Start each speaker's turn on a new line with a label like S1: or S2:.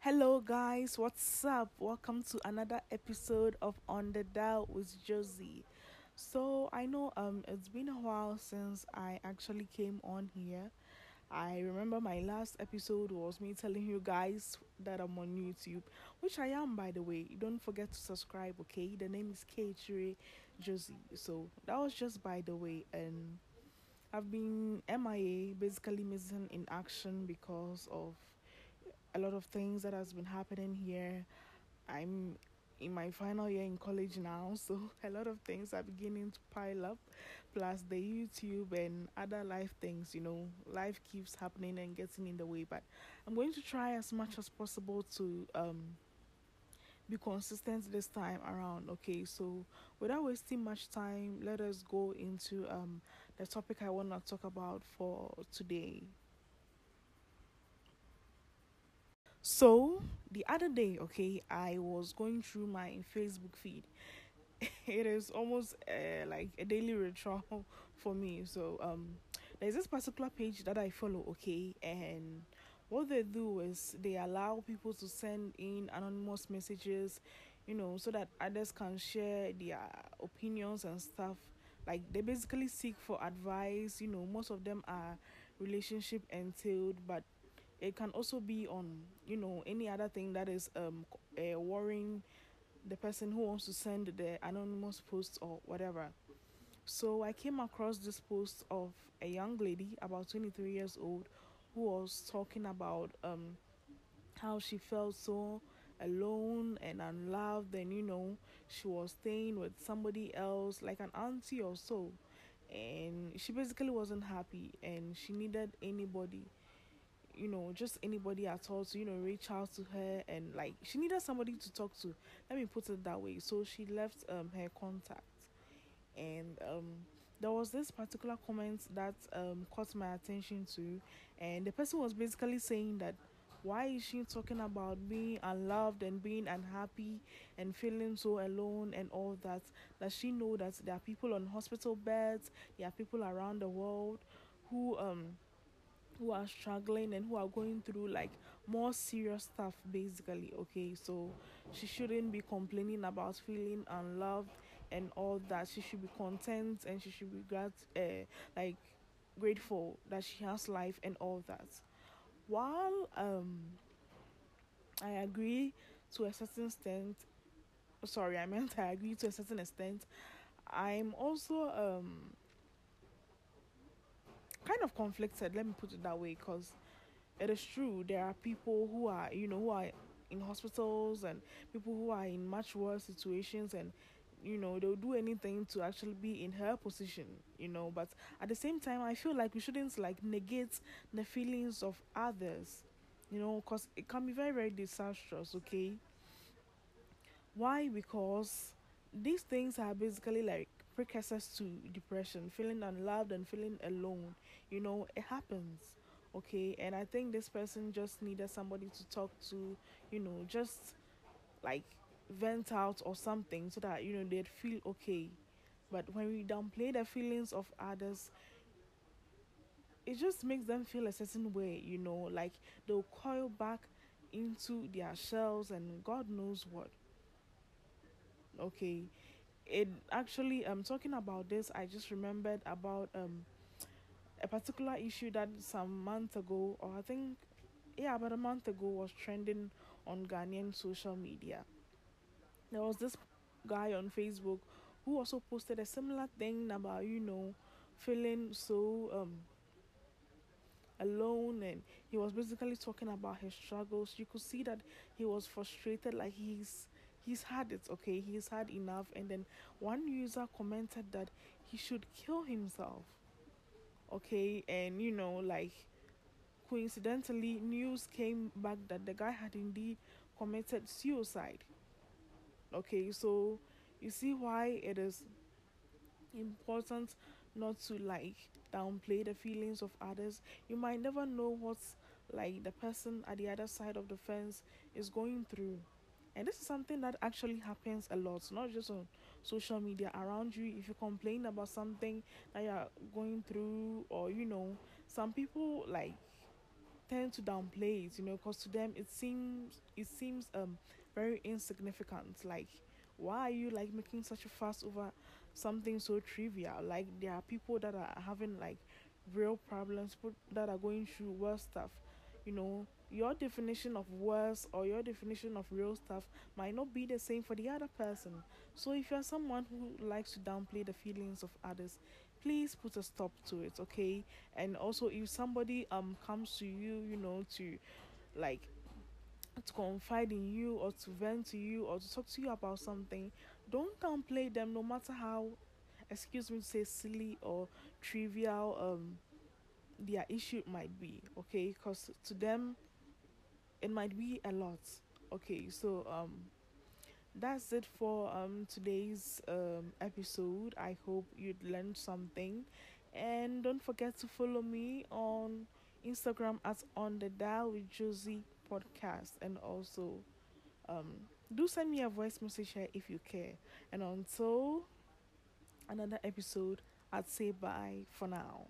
S1: Hello, guys, what's up? Welcome to another episode of On the Dial with Josie. So, I know um it's been a while since I actually came on here. I remember my last episode was me telling you guys that I'm on YouTube, which I am by the way. Don't forget to subscribe, okay? The name is K Josie. So, that was just by the way and I've been MIA, basically missing in action because of a lot of things that has been happening here. I'm in my final year in college now, so a lot of things are beginning to pile up, plus the YouTube and other life things. You know, life keeps happening and getting in the way, but I'm going to try as much as possible to um be consistent this time around okay so without wasting much time let us go into um the topic i want to talk about for today So the other day, okay, I was going through my Facebook feed. it is almost uh, like a daily ritual for me. So um, there's this particular page that I follow, okay, and what they do is they allow people to send in anonymous messages, you know, so that others can share their opinions and stuff. Like they basically seek for advice. You know, most of them are relationship entailed, but it can also be on you know any other thing that is um uh, worrying the person who wants to send the anonymous post or whatever. So i came across this post of a young lady about 23 years old who was talking about um how she felt so alone and unloved and you know she was staying with somebody else like an auntie or so. And she basically wasn't happy and she needed anybody you know, just anybody at all to, you know, reach out to her and like she needed somebody to talk to. Let me put it that way. So she left um her contact. And um there was this particular comment that um caught my attention too and the person was basically saying that why is she talking about being unloved and being unhappy and feeling so alone and all that does she know that there are people on hospital beds there are people around the world who um who are struggling and who are going through like more serious stuff basically okay? So she shouldn't be complaining about feeling unloved and all that. She should be content and she should be glad uh, like grateful that she has life and all that. While um i agree to a certain extent sorry i meant i agree to a certain extent i'm also um kind of conflicted. Let me put it that way, because it is true there are people who are you know who are in hospitals and people who are in much worse situations and you know they'll do anything to actually be in her position you know but at the same time i feel like we shouldn't like negate the feelings of others you know because it can be very very disastrous okay why because these things are basically like precursors to depression, feeling unloved and feeling alone. You know, it happens. Okay, and I think this person just needed somebody to talk to, you know, just like vent out or something so that, you know, they'd feel okay. But when we downplay the feelings of others, it just makes them feel a certain way, you know, like they'll coil back into their shells and God knows what. Okay, it actually I'm um talking about this i just remembered about um a particular issue that some months ago or i think yeah about a month ago was trending on ghanaian social media. There was this guy on facebook who also posted a similar thing about you know feeling so um alone and he was basically talking about his struggles. You could see that he was frustrated like he's he's had it okay? He's had enough. And then one user commented that he should kill himself okay? And you know like coincidentally news came back that the guy had indeed committed suicide okay? So you see why it is important not to like downplay the feelings of others. You might never know what's like the person at the other side of the fence is going through and this is something that actually happens a lot not just on social media around you if you complain about something that you're going through or you know some people like tend to downplay it, you know, because to them it seems it seems um very insignificant. Like, why are you like making such a fuss over something so trivial? Like, there are people that are having like real problems, people that are going through worse stuff. You know, your definition of worse or your definition of real stuff might not be the same for the other person. So, if you're someone who likes to downplay the feelings of others, please put a stop to it, okay? And also, if somebody um comes to you, you know, to like to confide in you or to vent to you or to talk to you about something, don't downplay them no matter how excuse me say silly or trivial um their issue might be, okay? Because to them it might be a lot. Okay, so um that's it for um today's um episode. I hope you'd learned something. And don't forget to follow me on Instagram at on the dial with Josie podcast and also um do send me a voice message here if you care. And until another episode, I'd say bye for now.